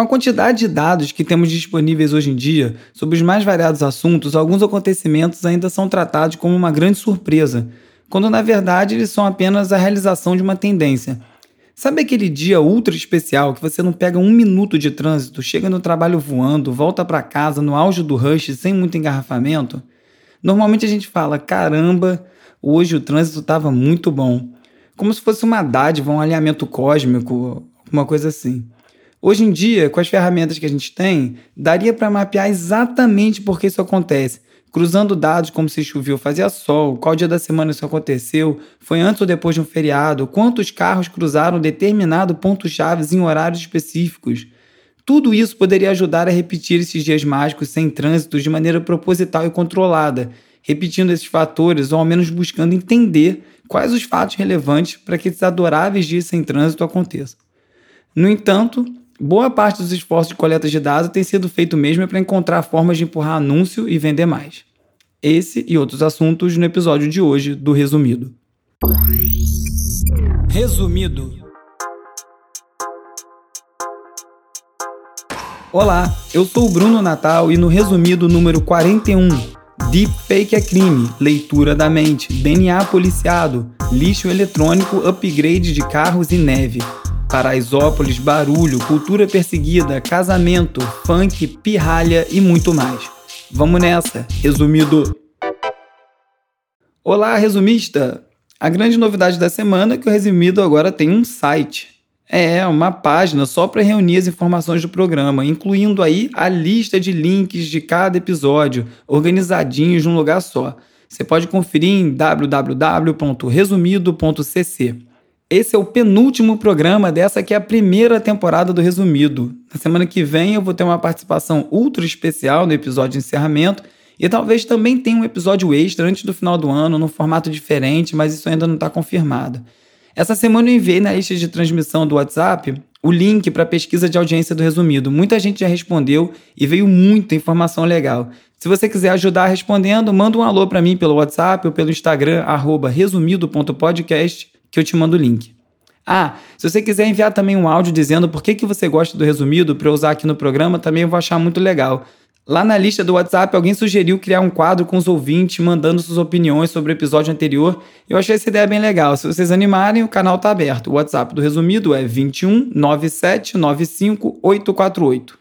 Com a quantidade de dados que temos disponíveis hoje em dia sobre os mais variados assuntos, alguns acontecimentos ainda são tratados como uma grande surpresa, quando na verdade eles são apenas a realização de uma tendência. Sabe aquele dia ultra especial que você não pega um minuto de trânsito, chega no trabalho voando, volta para casa no auge do rush sem muito engarrafamento? Normalmente a gente fala: caramba, hoje o trânsito estava muito bom. Como se fosse uma dádiva, um alinhamento cósmico, uma coisa assim. Hoje em dia, com as ferramentas que a gente tem, daria para mapear exatamente por que isso acontece, cruzando dados como se choveu, fazia sol, qual dia da semana isso aconteceu, foi antes ou depois de um feriado, quantos carros cruzaram determinado ponto-chave em horários específicos. Tudo isso poderia ajudar a repetir esses dias mágicos sem trânsito de maneira proposital e controlada, repetindo esses fatores ou ao menos buscando entender quais os fatos relevantes para que esses adoráveis dias sem trânsito aconteçam. No entanto, Boa parte dos esforços de coleta de dados tem sido feito mesmo para encontrar formas de empurrar anúncio e vender mais. Esse e outros assuntos no episódio de hoje do Resumido. Resumido. Olá, eu sou o Bruno Natal e no resumido número 41, Deepfake é crime, leitura da mente, DNA policiado, lixo eletrônico, upgrade de carros e neve. Paraisópolis, barulho, cultura perseguida, casamento, funk, pirralha e muito mais. Vamos nessa, resumido. Olá, resumista! A grande novidade da semana é que o Resumido agora tem um site. É, uma página só para reunir as informações do programa, incluindo aí a lista de links de cada episódio, organizadinhos num lugar só. Você pode conferir em www.resumido.cc. Esse é o penúltimo programa dessa que é a primeira temporada do Resumido. Na semana que vem eu vou ter uma participação ultra especial no episódio de encerramento e talvez também tenha um episódio extra antes do final do ano, num formato diferente, mas isso ainda não está confirmado. Essa semana eu enviei na lista de transmissão do WhatsApp o link para a pesquisa de audiência do Resumido. Muita gente já respondeu e veio muita informação legal. Se você quiser ajudar respondendo, manda um alô para mim pelo WhatsApp ou pelo Instagram, resumido.podcast que eu te mando o link. Ah, se você quiser enviar também um áudio dizendo por que, que você gosta do resumido para usar aqui no programa, também eu vou achar muito legal. Lá na lista do WhatsApp, alguém sugeriu criar um quadro com os ouvintes mandando suas opiniões sobre o episódio anterior. Eu achei essa ideia bem legal. Se vocês animarem, o canal está aberto. O WhatsApp do resumido é 21 97 95 848.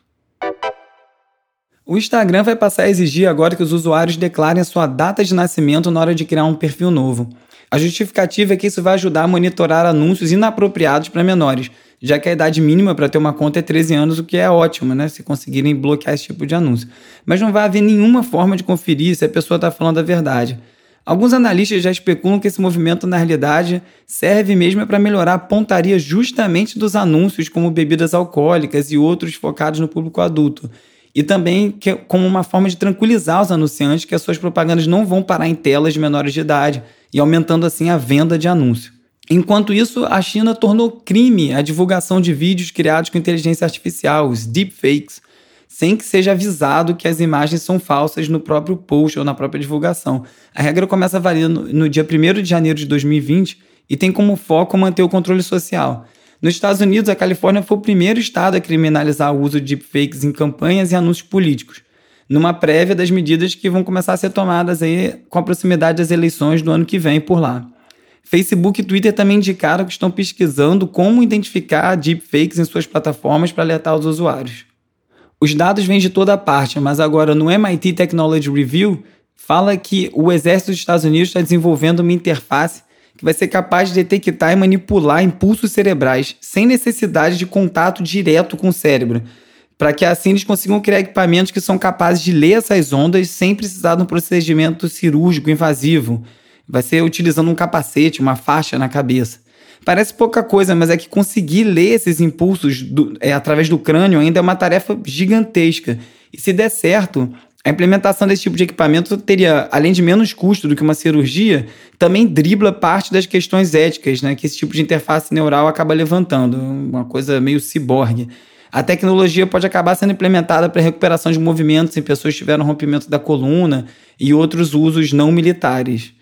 O Instagram vai passar a exigir agora que os usuários declarem a sua data de nascimento na hora de criar um perfil novo. A justificativa é que isso vai ajudar a monitorar anúncios inapropriados para menores, já que a idade mínima para ter uma conta é 13 anos, o que é ótimo, né? Se conseguirem bloquear esse tipo de anúncio. Mas não vai haver nenhuma forma de conferir se a pessoa está falando a verdade. Alguns analistas já especulam que esse movimento, na realidade, serve mesmo para melhorar a pontaria justamente dos anúncios, como bebidas alcoólicas e outros focados no público adulto. E também que, como uma forma de tranquilizar os anunciantes que as suas propagandas não vão parar em telas de menores de idade e aumentando assim a venda de anúncio. Enquanto isso, a China tornou crime a divulgação de vídeos criados com inteligência artificial, os deepfakes, sem que seja avisado que as imagens são falsas no próprio post ou na própria divulgação. A regra começa a valer no, no dia 1 de janeiro de 2020 e tem como foco manter o controle social. Nos Estados Unidos, a Califórnia foi o primeiro estado a criminalizar o uso de deepfakes em campanhas e anúncios políticos numa prévia das medidas que vão começar a ser tomadas aí com a proximidade das eleições do ano que vem por lá. Facebook e Twitter também indicaram que estão pesquisando como identificar deepfakes em suas plataformas para alertar os usuários. Os dados vêm de toda parte, mas agora no MIT Technology Review fala que o exército dos Estados Unidos está desenvolvendo uma interface que vai ser capaz de detectar e manipular impulsos cerebrais sem necessidade de contato direto com o cérebro, para que assim eles consigam criar equipamentos que são capazes de ler essas ondas sem precisar de um procedimento cirúrgico invasivo. Vai ser utilizando um capacete, uma faixa na cabeça. Parece pouca coisa, mas é que conseguir ler esses impulsos do, é, através do crânio ainda é uma tarefa gigantesca. E se der certo, a implementação desse tipo de equipamento teria, além de menos custo do que uma cirurgia, também dribla parte das questões éticas né, que esse tipo de interface neural acaba levantando. Uma coisa meio ciborgue. A tecnologia pode acabar sendo implementada para recuperação de movimentos em pessoas que tiveram rompimento da coluna e outros usos não militares.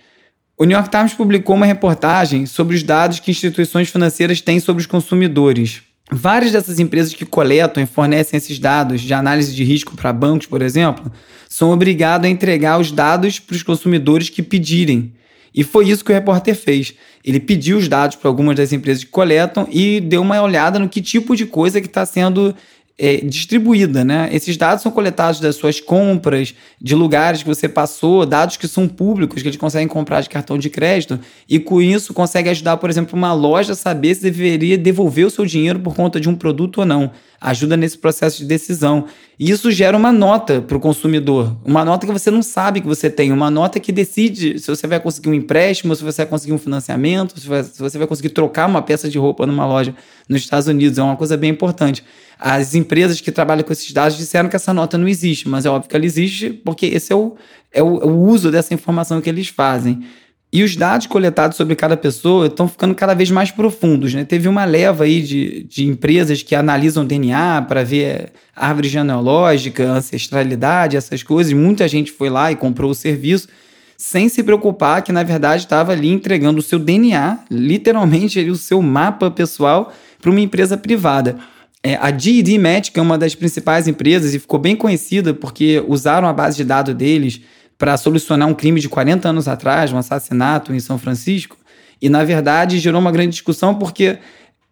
O New York Times publicou uma reportagem sobre os dados que instituições financeiras têm sobre os consumidores. Várias dessas empresas que coletam e fornecem esses dados de análise de risco para bancos, por exemplo, são obrigados a entregar os dados para os consumidores que pedirem. E foi isso que o repórter fez. Ele pediu os dados para algumas das empresas que coletam e deu uma olhada no que tipo de coisa que está sendo é, distribuída, né? Esses dados são coletados das suas compras, de lugares que você passou, dados que são públicos, que eles conseguem comprar de cartão de crédito, e com isso consegue ajudar, por exemplo, uma loja a saber se deveria devolver o seu dinheiro por conta de um produto ou não. Ajuda nesse processo de decisão. E isso gera uma nota para o consumidor. Uma nota que você não sabe que você tem. Uma nota que decide se você vai conseguir um empréstimo, se você vai conseguir um financiamento, se você vai conseguir trocar uma peça de roupa numa loja nos Estados Unidos. É uma coisa bem importante. As empresas que trabalham com esses dados disseram que essa nota não existe, mas é óbvio que ela existe porque esse é o, é o, é o uso dessa informação que eles fazem. E os dados coletados sobre cada pessoa estão ficando cada vez mais profundos. Né? Teve uma leva aí de, de empresas que analisam DNA para ver árvore genealógica, ancestralidade, essas coisas. Muita gente foi lá e comprou o serviço sem se preocupar que, na verdade, estava ali entregando o seu DNA, literalmente o seu mapa pessoal, para uma empresa privada. É, a GED Match, é uma das principais empresas e ficou bem conhecida porque usaram a base de dados deles para solucionar um crime de 40 anos atrás, um assassinato em São Francisco. E, na verdade, gerou uma grande discussão porque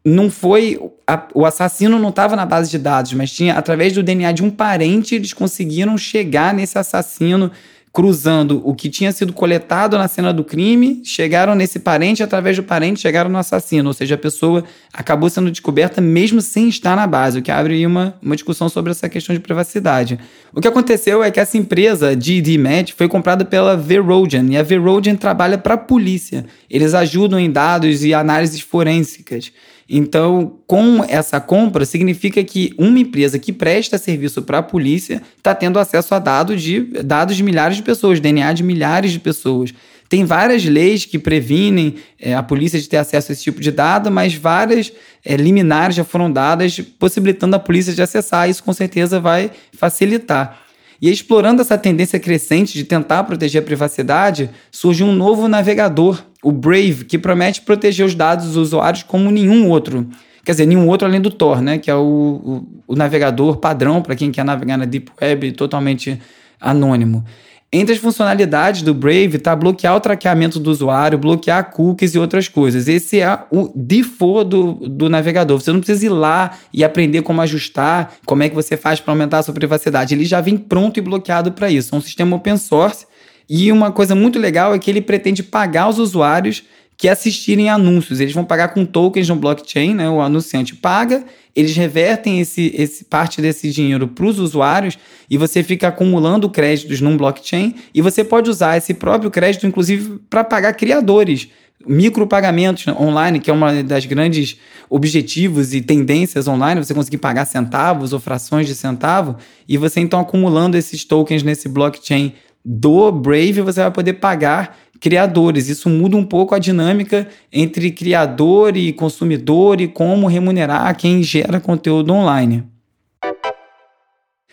não foi. A, o assassino não estava na base de dados, mas tinha, através do DNA de um parente, eles conseguiram chegar nesse assassino cruzando o que tinha sido coletado na cena do crime, chegaram nesse parente, através do parente chegaram no assassino, ou seja, a pessoa acabou sendo descoberta mesmo sem estar na base, o que abre uma, uma discussão sobre essa questão de privacidade. O que aconteceu é que essa empresa, GD Med, foi comprada pela Verogen, e a Verogen trabalha para a polícia. Eles ajudam em dados e análises forênsicas. Então, com essa compra, significa que uma empresa que presta serviço para a polícia está tendo acesso a dados de, dados de milhares de pessoas, DNA de milhares de pessoas. Tem várias leis que previnem é, a polícia de ter acesso a esse tipo de dado, mas várias é, liminares já foram dadas possibilitando a polícia de acessar. Isso com certeza vai facilitar. E explorando essa tendência crescente de tentar proteger a privacidade, surge um novo navegador, o Brave, que promete proteger os dados dos usuários como nenhum outro. Quer dizer, nenhum outro além do Tor, né? que é o, o, o navegador padrão para quem quer navegar na Deep Web totalmente anônimo. Entre as funcionalidades do Brave está bloquear o traqueamento do usuário, bloquear cookies e outras coisas. Esse é o default do, do navegador. Você não precisa ir lá e aprender como ajustar, como é que você faz para aumentar a sua privacidade. Ele já vem pronto e bloqueado para isso. É um sistema open source. E uma coisa muito legal é que ele pretende pagar os usuários que assistirem anúncios. Eles vão pagar com tokens no blockchain, né? O anunciante paga, eles revertem esse, esse parte desse dinheiro para os usuários e você fica acumulando créditos num blockchain e você pode usar esse próprio crédito, inclusive, para pagar criadores. Micropagamentos online, que é uma das grandes objetivos e tendências online, você conseguir pagar centavos ou frações de centavo, e você então acumulando esses tokens nesse blockchain do Brave, você vai poder pagar criadores. Isso muda um pouco a dinâmica entre criador e consumidor e como remunerar quem gera conteúdo online.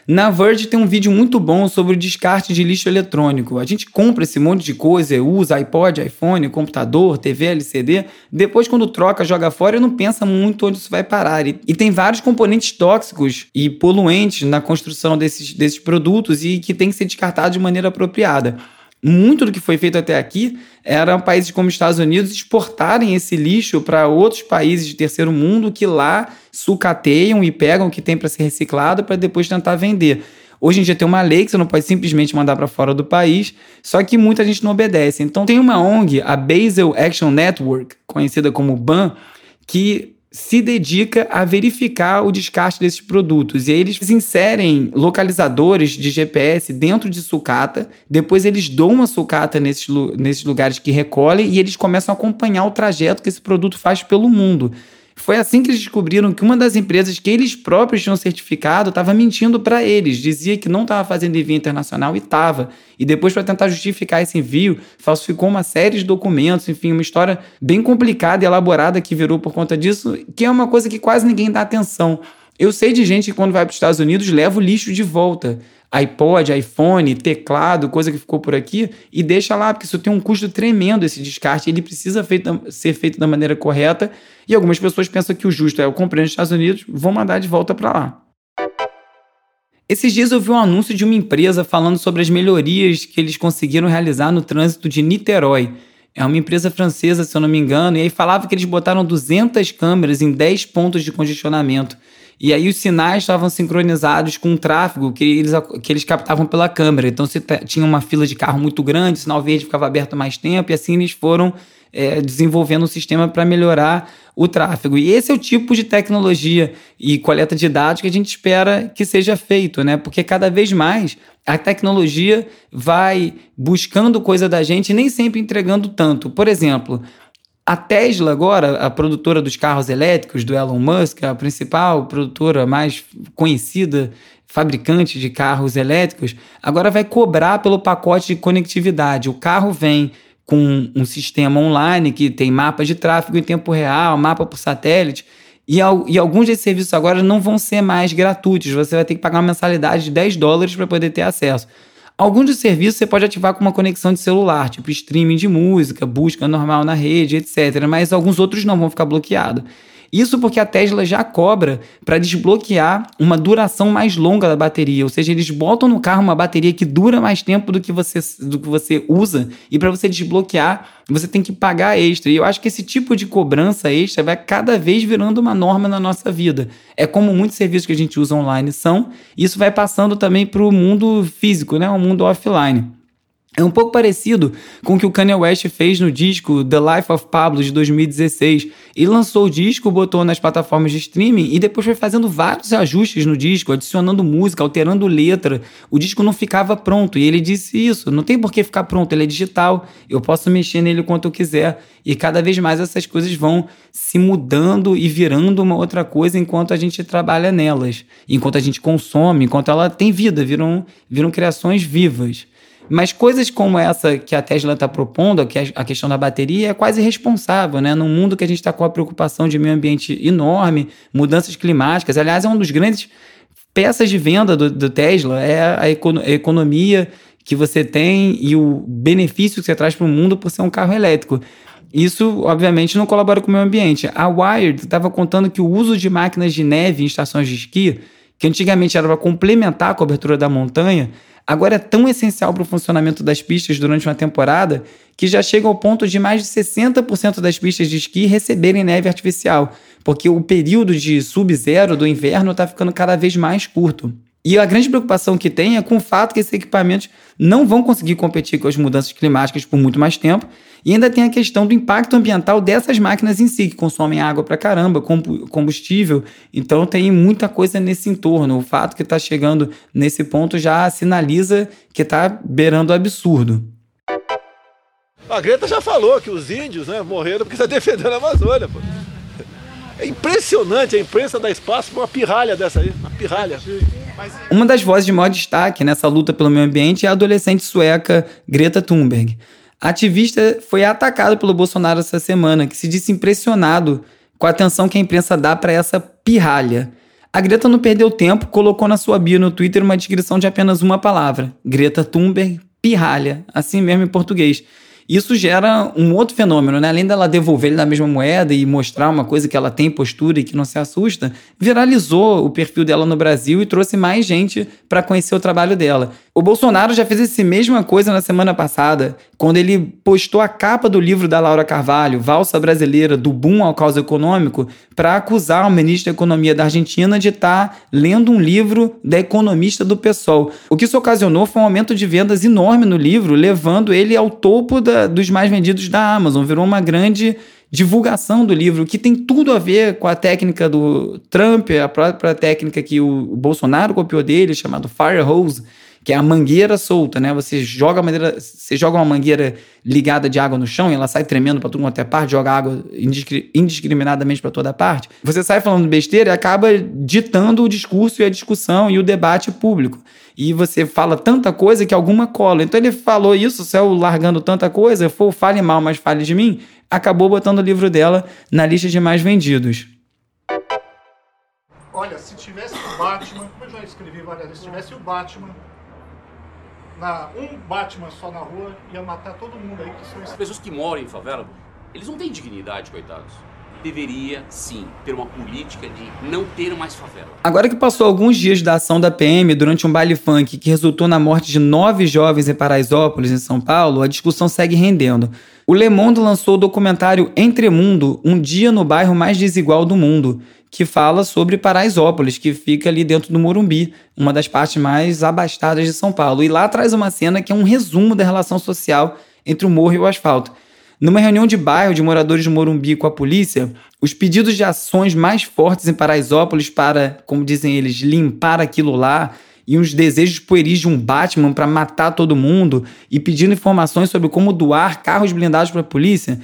Na Verge tem um vídeo muito bom sobre o descarte de lixo eletrônico. A gente compra esse monte de coisa, usa iPod, iPhone, computador, TV, LCD. Depois, quando troca, joga fora e não pensa muito onde isso vai parar. E, e, tem vários componentes tóxicos e poluentes na construção desses, desses produtos e que tem que ser descartado de maneira apropriada muito do que foi feito até aqui era países como Estados Unidos exportarem esse lixo para outros países de terceiro mundo que lá sucateiam e pegam o que tem para ser reciclado para depois tentar vender. Hoje em dia tem uma lei que você não pode simplesmente mandar para fora do país, só que muita gente não obedece. Então tem uma ONG, a Basel Action Network, conhecida como BAN, que se dedica a verificar o descarte desses produtos. E aí eles inserem localizadores de GPS dentro de sucata, depois eles dão uma sucata nesses, nesses lugares que recolhem e eles começam a acompanhar o trajeto que esse produto faz pelo mundo. Foi assim que eles descobriram que uma das empresas que eles próprios tinham certificado estava mentindo para eles, dizia que não estava fazendo envio internacional e estava. E depois, para tentar justificar esse envio, falsificou uma série de documentos, enfim, uma história bem complicada e elaborada que virou por conta disso, que é uma coisa que quase ninguém dá atenção. Eu sei de gente que, quando vai para os Estados Unidos, leva o lixo de volta. iPod, iPhone, teclado, coisa que ficou por aqui, e deixa lá, porque isso tem um custo tremendo esse descarte, ele precisa feito, ser feito da maneira correta, e algumas pessoas pensam que o justo é eu comprei nos Estados Unidos, vou mandar de volta para lá. Esses dias eu vi um anúncio de uma empresa falando sobre as melhorias que eles conseguiram realizar no trânsito de Niterói. É uma empresa francesa, se eu não me engano, e aí falava que eles botaram 200 câmeras em 10 pontos de congestionamento. E aí os sinais estavam sincronizados com o tráfego que eles, que eles captavam pela câmera. Então, se tinha uma fila de carro muito grande, o sinal verde ficava aberto mais tempo, e assim eles foram é, desenvolvendo um sistema para melhorar o tráfego. E esse é o tipo de tecnologia e coleta de dados que a gente espera que seja feito, né? Porque cada vez mais a tecnologia vai buscando coisa da gente e nem sempre entregando tanto. Por exemplo, a Tesla agora, a produtora dos carros elétricos do Elon Musk, a principal produtora mais conhecida, fabricante de carros elétricos, agora vai cobrar pelo pacote de conectividade. O carro vem com um sistema online que tem mapa de tráfego em tempo real, mapa por satélite, e, e alguns desses serviços agora não vão ser mais gratuitos. Você vai ter que pagar uma mensalidade de 10 dólares para poder ter acesso. Alguns dos serviços você pode ativar com uma conexão de celular, tipo streaming de música, busca normal na rede, etc. Mas alguns outros não vão ficar bloqueados. Isso porque a Tesla já cobra para desbloquear uma duração mais longa da bateria, ou seja, eles botam no carro uma bateria que dura mais tempo do que você, do que você usa, e para você desbloquear, você tem que pagar extra. E eu acho que esse tipo de cobrança extra vai cada vez virando uma norma na nossa vida. É como muitos serviços que a gente usa online são, isso vai passando também para o mundo físico, né, o mundo offline. É um pouco parecido com o que o Kanye West fez no disco The Life of Pablo de 2016. Ele lançou o disco, botou nas plataformas de streaming e depois foi fazendo vários ajustes no disco, adicionando música, alterando letra. O disco não ficava pronto e ele disse isso: não tem por que ficar pronto, ele é digital, eu posso mexer nele quanto eu quiser. E cada vez mais essas coisas vão se mudando e virando uma outra coisa enquanto a gente trabalha nelas, enquanto a gente consome, enquanto ela tem vida, viram, viram criações vivas. Mas coisas como essa que a Tesla está propondo, que é a questão da bateria, é quase irresponsável, né? Num mundo que a gente está com a preocupação de meio ambiente enorme, mudanças climáticas. Aliás, é um dos grandes peças de venda do, do Tesla, é a, econo a economia que você tem e o benefício que você traz para o mundo por ser um carro elétrico. Isso, obviamente, não colabora com o meio ambiente. A Wired estava contando que o uso de máquinas de neve em estações de esqui, que antigamente era para complementar a cobertura da montanha, agora é tão essencial para o funcionamento das pistas durante uma temporada que já chega ao ponto de mais de 60% das pistas de esqui receberem neve artificial, porque o período de sub-zero do inverno está ficando cada vez mais curto. E a grande preocupação que tem é com o fato que esses equipamentos não vão conseguir competir com as mudanças climáticas por muito mais tempo. E ainda tem a questão do impacto ambiental dessas máquinas em si, que consomem água pra caramba, combustível. Então tem muita coisa nesse entorno. O fato que está chegando nesse ponto já sinaliza que está beirando o absurdo. A Greta já falou que os índios né, morreram porque está defendendo a Amazônia. Pô. É impressionante a imprensa dar espaço para uma pirralha dessa aí, uma pirralha. Uma das vozes de maior destaque nessa luta pelo meio ambiente é a adolescente sueca Greta Thunberg. A ativista foi atacada pelo Bolsonaro essa semana, que se disse impressionado com a atenção que a imprensa dá para essa pirralha. A Greta não perdeu tempo, colocou na sua bio no Twitter uma descrição de apenas uma palavra: Greta Thunberg, pirralha, assim mesmo em português. Isso gera um outro fenômeno, né? Além dela devolver ele na mesma moeda e mostrar uma coisa que ela tem postura e que não se assusta, viralizou o perfil dela no Brasil e trouxe mais gente para conhecer o trabalho dela. O Bolsonaro já fez essa mesma coisa na semana passada, quando ele postou a capa do livro da Laura Carvalho, Valsa Brasileira, do boom ao caos econômico, para acusar o ministro da Economia da Argentina de estar tá lendo um livro da economista do PSOL. O que isso ocasionou foi um aumento de vendas enorme no livro, levando ele ao topo da, dos mais vendidos da Amazon. Virou uma grande divulgação do livro, que tem tudo a ver com a técnica do Trump, a própria técnica que o Bolsonaro copiou dele, chamado Fire Hose que é a mangueira solta, né? Você joga a você joga uma mangueira ligada de água no chão e ela sai tremendo para tudo quanto é parte, joga água indiscriminadamente para toda parte. Você sai falando besteira e acaba ditando o discurso e a discussão e o debate público. E você fala tanta coisa que alguma cola. Então ele falou isso, céu largando tanta coisa, foi fale mal, mas fale de mim, acabou botando o livro dela na lista de mais vendidos. Olha, se tivesse o Batman, como eu já escrevi várias vezes, se tivesse o Batman na, um Batman só na rua ia matar todo mundo aí que são As pessoas que moram em favela, eles não têm dignidade, coitados. Deveria, sim, ter uma política de não ter mais favela. Agora que passou alguns dias da ação da PM durante um baile funk que resultou na morte de nove jovens em Paraisópolis, em São Paulo, a discussão segue rendendo. O Le Monde lançou o documentário Entremundo, um dia no bairro mais desigual do mundo, que fala sobre Paraisópolis, que fica ali dentro do Morumbi, uma das partes mais abastadas de São Paulo. E lá traz uma cena que é um resumo da relação social entre o morro e o asfalto. Numa reunião de bairro de moradores do Morumbi com a polícia, os pedidos de ações mais fortes em Paraisópolis para, como dizem eles, limpar aquilo lá, e uns desejos pueris de um Batman para matar todo mundo e pedindo informações sobre como doar carros blindados para a polícia,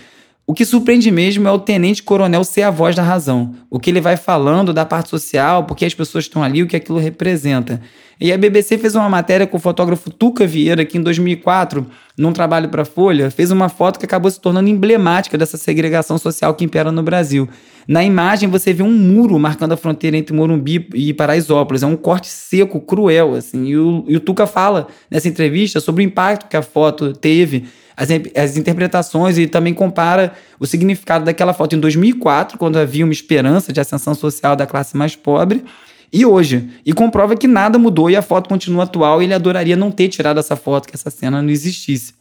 o que surpreende mesmo é o tenente coronel ser a voz da razão. O que ele vai falando da parte social, porque as pessoas estão ali, o que aquilo representa. E a BBC fez uma matéria com o fotógrafo Tuca Vieira, que em 2004, num trabalho para a Folha, fez uma foto que acabou se tornando emblemática dessa segregação social que impera no Brasil. Na imagem você vê um muro marcando a fronteira entre Morumbi e Paraisópolis. É um corte seco, cruel, assim. E o, e o Tuca fala nessa entrevista sobre o impacto que a foto teve as, as interpretações e também compara o significado daquela foto em 2004, quando havia uma esperança de ascensão social da classe mais pobre, e hoje. E comprova que nada mudou e a foto continua atual e ele adoraria não ter tirado essa foto, que essa cena não existisse.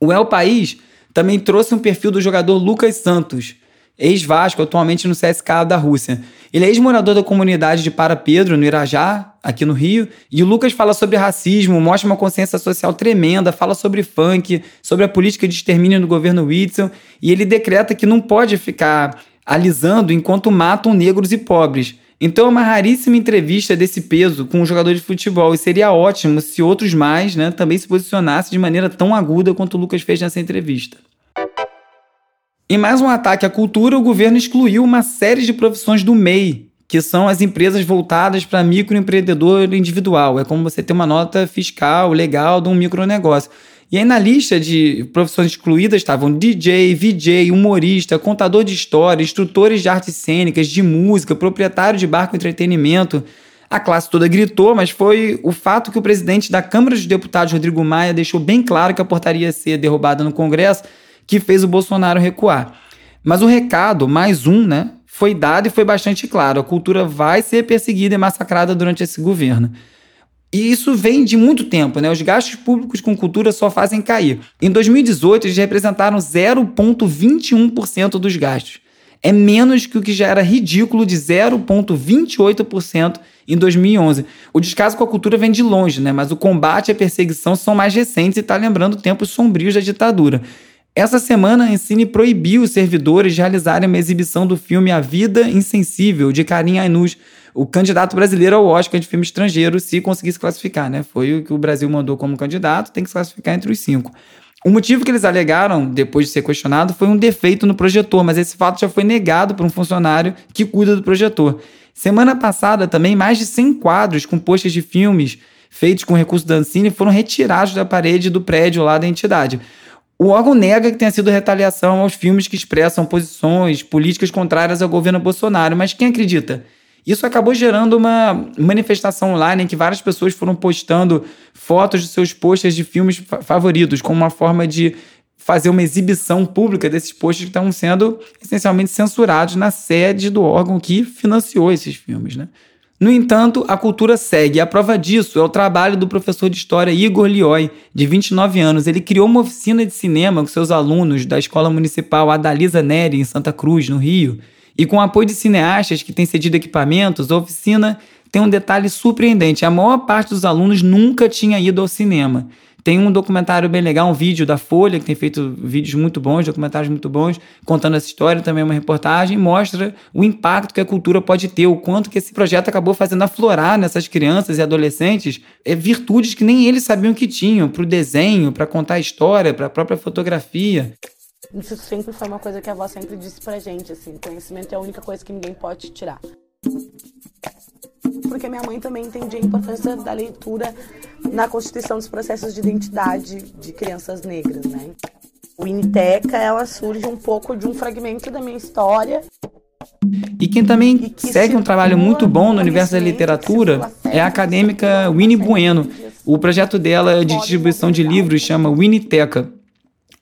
O El País também trouxe um perfil do jogador Lucas Santos, ex-Vasco, atualmente no CSKA da Rússia. Ele é ex-morador da comunidade de Para Pedro, no Irajá, aqui no Rio, e o Lucas fala sobre racismo, mostra uma consciência social tremenda, fala sobre funk, sobre a política de extermínio do governo Whitson, e ele decreta que não pode ficar alisando enquanto matam negros e pobres. Então é uma raríssima entrevista desse peso com um jogador de futebol e seria ótimo se outros mais né, também se posicionassem de maneira tão aguda quanto o Lucas fez nessa entrevista. Em mais um ataque à cultura, o governo excluiu uma série de profissões do MEI, que são as empresas voltadas para microempreendedor individual. É como você ter uma nota fiscal legal de um micronegócio. E aí na lista de profissões excluídas estavam DJ, VJ, humorista, contador de história, instrutores de artes cênicas, de música, proprietário de barco entretenimento. A classe toda gritou, mas foi o fato que o presidente da Câmara dos Deputados, Rodrigo Maia, deixou bem claro que a portaria ia ser derrubada no Congresso que fez o Bolsonaro recuar. Mas o recado, mais um, né, foi dado e foi bastante claro: a cultura vai ser perseguida e massacrada durante esse governo. E isso vem de muito tempo, né? Os gastos públicos com cultura só fazem cair. Em 2018, eles representaram 0,21% dos gastos. É menos que o que já era ridículo de 0,28% em 2011. O descaso com a cultura vem de longe, né? Mas o combate e a perseguição são mais recentes e está lembrando tempos sombrios da ditadura. Essa semana, a Ancine proibiu os servidores de realizarem uma exibição do filme A Vida Insensível, de Karim Ainuz, o candidato brasileiro ao Oscar de filme estrangeiro, se conseguisse classificar, né? Foi o que o Brasil mandou como candidato, tem que se classificar entre os cinco. O motivo que eles alegaram, depois de ser questionado, foi um defeito no projetor, mas esse fato já foi negado por um funcionário que cuida do projetor. Semana passada, também, mais de 100 quadros com postas de filmes feitos com recurso da Ancine foram retirados da parede do prédio lá da entidade. O órgão nega que tenha sido retaliação aos filmes que expressam posições políticas contrárias ao governo Bolsonaro, mas quem acredita? Isso acabou gerando uma manifestação online em que várias pessoas foram postando fotos de seus posters de filmes favoritos, como uma forma de fazer uma exibição pública desses posters que estão sendo essencialmente censurados na sede do órgão que financiou esses filmes, né? No entanto, a cultura segue. A prova disso é o trabalho do professor de história Igor Lioi, de 29 anos. Ele criou uma oficina de cinema com seus alunos da Escola Municipal Adalisa Neri, em Santa Cruz, no Rio. E com o apoio de cineastas que têm cedido equipamentos, a oficina tem um detalhe surpreendente: a maior parte dos alunos nunca tinha ido ao cinema. Tem um documentário bem legal, um vídeo da Folha, que tem feito vídeos muito bons, documentários muito bons, contando essa história, também uma reportagem, mostra o impacto que a cultura pode ter, o quanto que esse projeto acabou fazendo aflorar nessas crianças e adolescentes é, virtudes que nem eles sabiam que tinham, para o desenho, para contar a história, para a própria fotografia. Isso sempre foi uma coisa que a avó sempre disse pra gente, assim, conhecimento é a única coisa que ninguém pode tirar porque minha mãe também entendia a importância da leitura na constituição dos processos de identidade de crianças negras, né? O Initeca, ela surge um pouco de um fragmento da minha história. E quem também que segue um trabalho muito bom no universo da literatura é a acadêmica Winnie Bueno, O projeto dela de distribuição de livros chama Winiteca.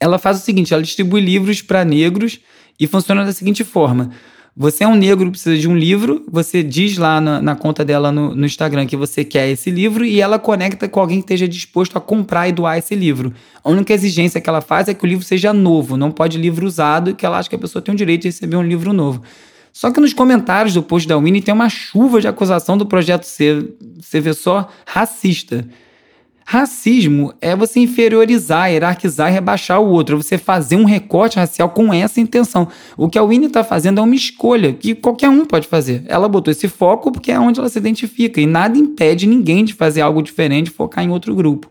Ela faz o seguinte: ela distribui livros para negros e funciona da seguinte forma. Você é um negro precisa de um livro, você diz lá na, na conta dela no, no, Instagram que você quer esse livro e ela conecta com alguém que esteja disposto a comprar e doar esse livro. A única exigência que ela faz é que o livro seja novo, não pode livro usado que ela acha que a pessoa tem o direito de receber um livro novo. Só que nos comentários do post da Winnie tem uma chuva de acusação do projeto ser, você vê só, racista. Racismo é você inferiorizar, hierarquizar e rebaixar o outro, é você fazer um recorte racial com essa intenção. O que a Winnie está fazendo é uma escolha que qualquer um pode fazer. Ela botou esse foco porque é onde ela se identifica e nada impede ninguém de fazer algo diferente, focar em outro grupo.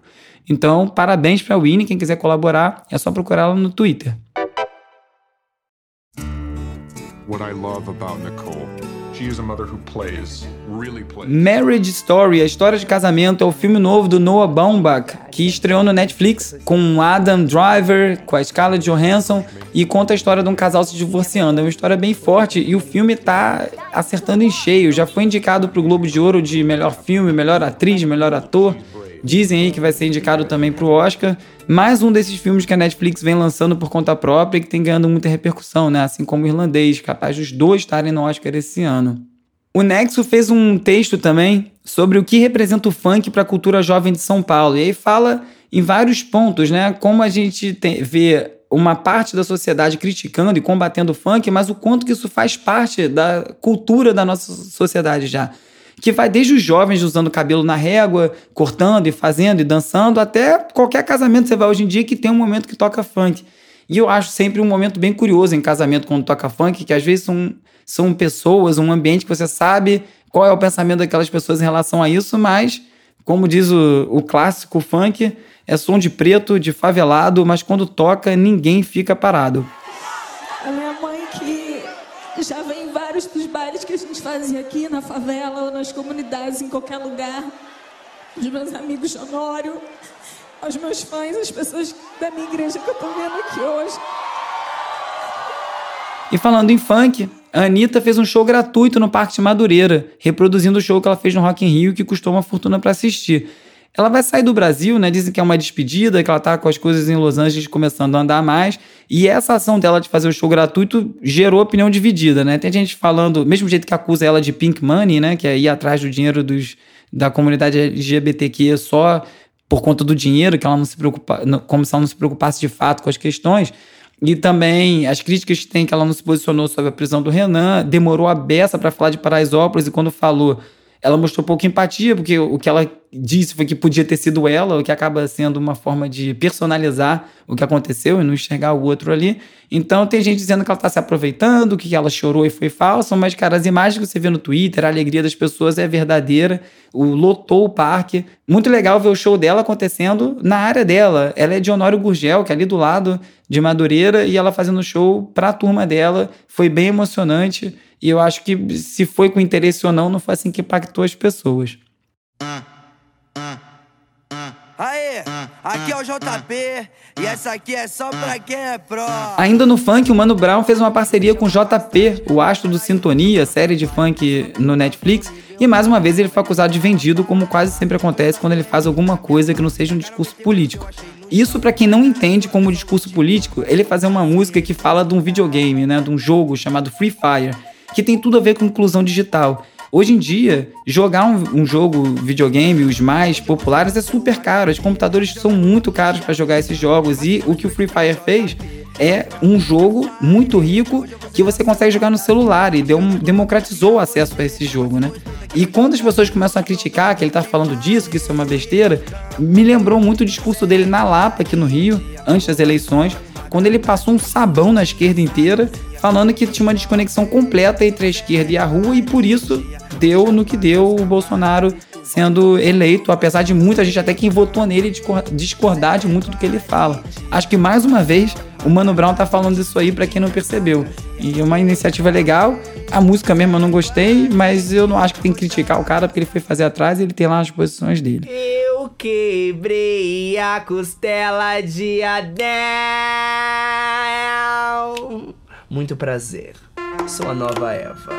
Então, parabéns para a Winnie, quem quiser colaborar, é só procurar ela no Twitter. What I love about Nicole Marriage Story, a história de casamento, é o filme novo do Noah Baumbach, que estreou no Netflix com Adam Driver, com a Scarlett Johansson e conta a história de um casal se divorciando. É uma história bem forte e o filme tá acertando em cheio. Já foi indicado pro Globo de Ouro de melhor filme, melhor atriz, melhor ator. Dizem aí que vai ser indicado também pro Oscar. Mais um desses filmes que a Netflix vem lançando por conta própria e que tem ganhando muita repercussão, né? Assim como o Irlandês, capaz dos dois estarem no Oscar esse ano. O Nexo fez um texto também sobre o que representa o funk para a cultura jovem de São Paulo. E aí fala em vários pontos, né? Como a gente tem, vê uma parte da sociedade criticando e combatendo o funk, mas o quanto que isso faz parte da cultura da nossa sociedade já que vai desde os jovens usando cabelo na régua, cortando e fazendo e dançando, até qualquer casamento você vai hoje em dia que tem um momento que toca funk. E eu acho sempre um momento bem curioso em casamento quando toca funk, que às vezes são, são pessoas, um ambiente que você sabe qual é o pensamento daquelas pessoas em relação a isso, mas, como diz o, o clássico funk, é som de preto, de favelado, mas quando toca ninguém fica parado. A minha mãe que já vem gente fazia aqui na favela ou nas comunidades, em qualquer lugar. Os meus amigos de Honório, aos meus fãs, as pessoas da minha igreja que eu tô vendo aqui hoje. E falando em funk, a Anitta fez um show gratuito no Parque de Madureira, reproduzindo o show que ela fez no Rock in Rio, que custou uma fortuna para assistir. Ela vai sair do Brasil, né? Dizem que é uma despedida, que ela tá com as coisas em Los Angeles começando a andar mais. E essa ação dela de fazer o show gratuito gerou opinião dividida, né? Tem gente falando, mesmo jeito que acusa ela de pink money, né? Que é ir atrás do dinheiro dos, da comunidade LGBTQ só por conta do dinheiro, que ela não se preocupa, como se ela não se preocupasse de fato com as questões. E também as críticas que tem que ela não se posicionou sobre a prisão do Renan, demorou a beça para falar de Paraisópolis e quando falou ela mostrou pouca empatia, porque o que ela disse foi que podia ter sido ela, o que acaba sendo uma forma de personalizar o que aconteceu e não enxergar o outro ali. Então tem gente dizendo que ela está se aproveitando, que ela chorou e foi falsa, mas, cara, as imagens que você vê no Twitter, a alegria das pessoas é verdadeira. O lotou o parque. Muito legal ver o show dela acontecendo na área dela. Ela é de Honório Gurgel, que é ali do lado de Madureira, e ela fazendo show para a turma dela. Foi bem emocionante. E eu acho que se foi com interesse ou não, não foi assim que impactou as pessoas. Aê, aqui é o JP e essa aqui é só pra quem é pró. Ainda no funk, o Mano Brown fez uma parceria com o JP, o astro do Sintonia, série de funk no Netflix, e mais uma vez ele foi acusado de vendido, como quase sempre acontece quando ele faz alguma coisa que não seja um discurso político. Isso para quem não entende como discurso político, ele fazer uma música que fala de um videogame, né, de um jogo chamado Free Fire que tem tudo a ver com inclusão digital. Hoje em dia, jogar um, um, jogo videogame, os mais populares, é super caro. Os computadores são muito caros para jogar esses jogos. E o que o Free Fire fez é um jogo muito rico que você consegue jogar no celular e deu, democratizou o acesso a esse jogo, né? E quando as pessoas começam a criticar que ele tá falando disso, que isso é uma besteira, me lembrou muito o discurso dele na Lapa, aqui no Rio, antes das eleições, quando ele passou um sabão na esquerda inteira, falando que tinha uma desconexão completa entre a esquerda e a rua, e por isso deu no que deu o Bolsonaro sendo eleito, apesar de muita gente, até quem votou nele, discordar de muito do que ele fala. Acho que mais uma vez o Mano Brown tá falando isso aí para quem não percebeu. E é uma iniciativa legal. A música mesmo eu não gostei, mas eu não acho que tem que criticar o cara porque ele foi fazer atrás e ele tem lá as posições dele. Eu quebrei a costela de Adel. Muito prazer. Sou a nova Eva.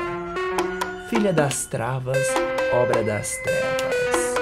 Filha das travas, obra das trevas.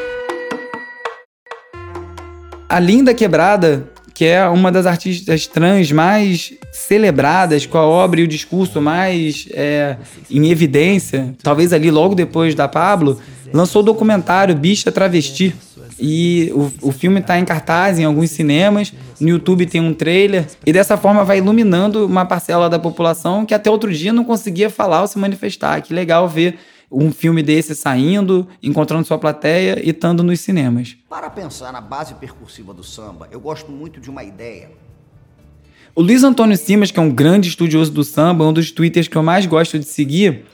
A Linda Quebrada, que é uma das artistas trans mais celebradas, com a obra e o discurso mais é, em evidência, talvez ali logo depois da Pablo, lançou o documentário Bicha Travesti. E o, o filme está em cartaz em alguns cinemas, no YouTube tem um trailer, e dessa forma vai iluminando uma parcela da população que até outro dia não conseguia falar ou se manifestar. Que legal ver um filme desse saindo, encontrando sua plateia e estando nos cinemas. Para pensar na base percursiva do samba, eu gosto muito de uma ideia. O Luiz Antônio Simas, que é um grande estudioso do samba, um dos twitters que eu mais gosto de seguir,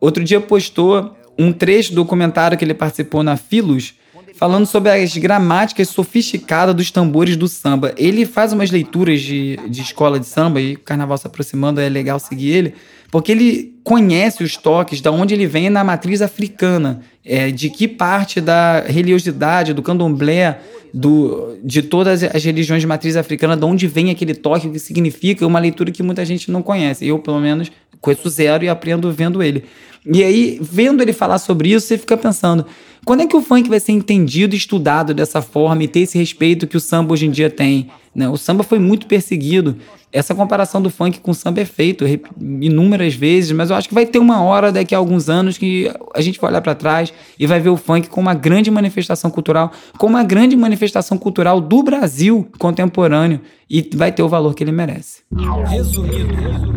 outro dia postou um trecho do documentário que ele participou na Filos, falando sobre as gramáticas sofisticadas dos tambores do samba. Ele faz umas leituras de, de escola de samba, e o carnaval se aproximando, é legal seguir ele, porque ele conhece os toques, da onde ele vem na matriz africana, é, de que parte da religiosidade, do candomblé, do, de todas as religiões de matriz africana, de onde vem aquele toque, o que significa, uma leitura que muita gente não conhece. Eu, pelo menos, conheço zero e aprendo vendo ele. E aí, vendo ele falar sobre isso, você fica pensando, quando é que o funk vai ser entendido e estudado dessa forma e ter esse respeito que o samba hoje em dia tem? Né? O samba foi muito perseguido. Essa comparação do funk com o samba é feita inúmeras vezes, mas eu acho que vai ter uma hora daqui a alguns anos que a gente vai olhar para trás e vai ver o funk como uma grande manifestação cultural, como uma grande manifestação cultural do Brasil contemporâneo e vai ter o valor que ele merece. Resumido.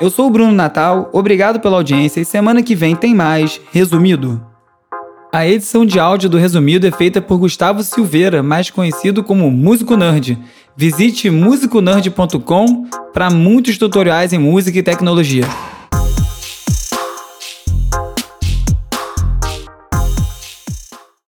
Eu sou o Bruno Natal, obrigado pela audiência e semana que vem tem mais Resumido. A edição de áudio do Resumido é feita por Gustavo Silveira, mais conhecido como Músico Nerd. Visite musiconerd.com para muitos tutoriais em música e tecnologia.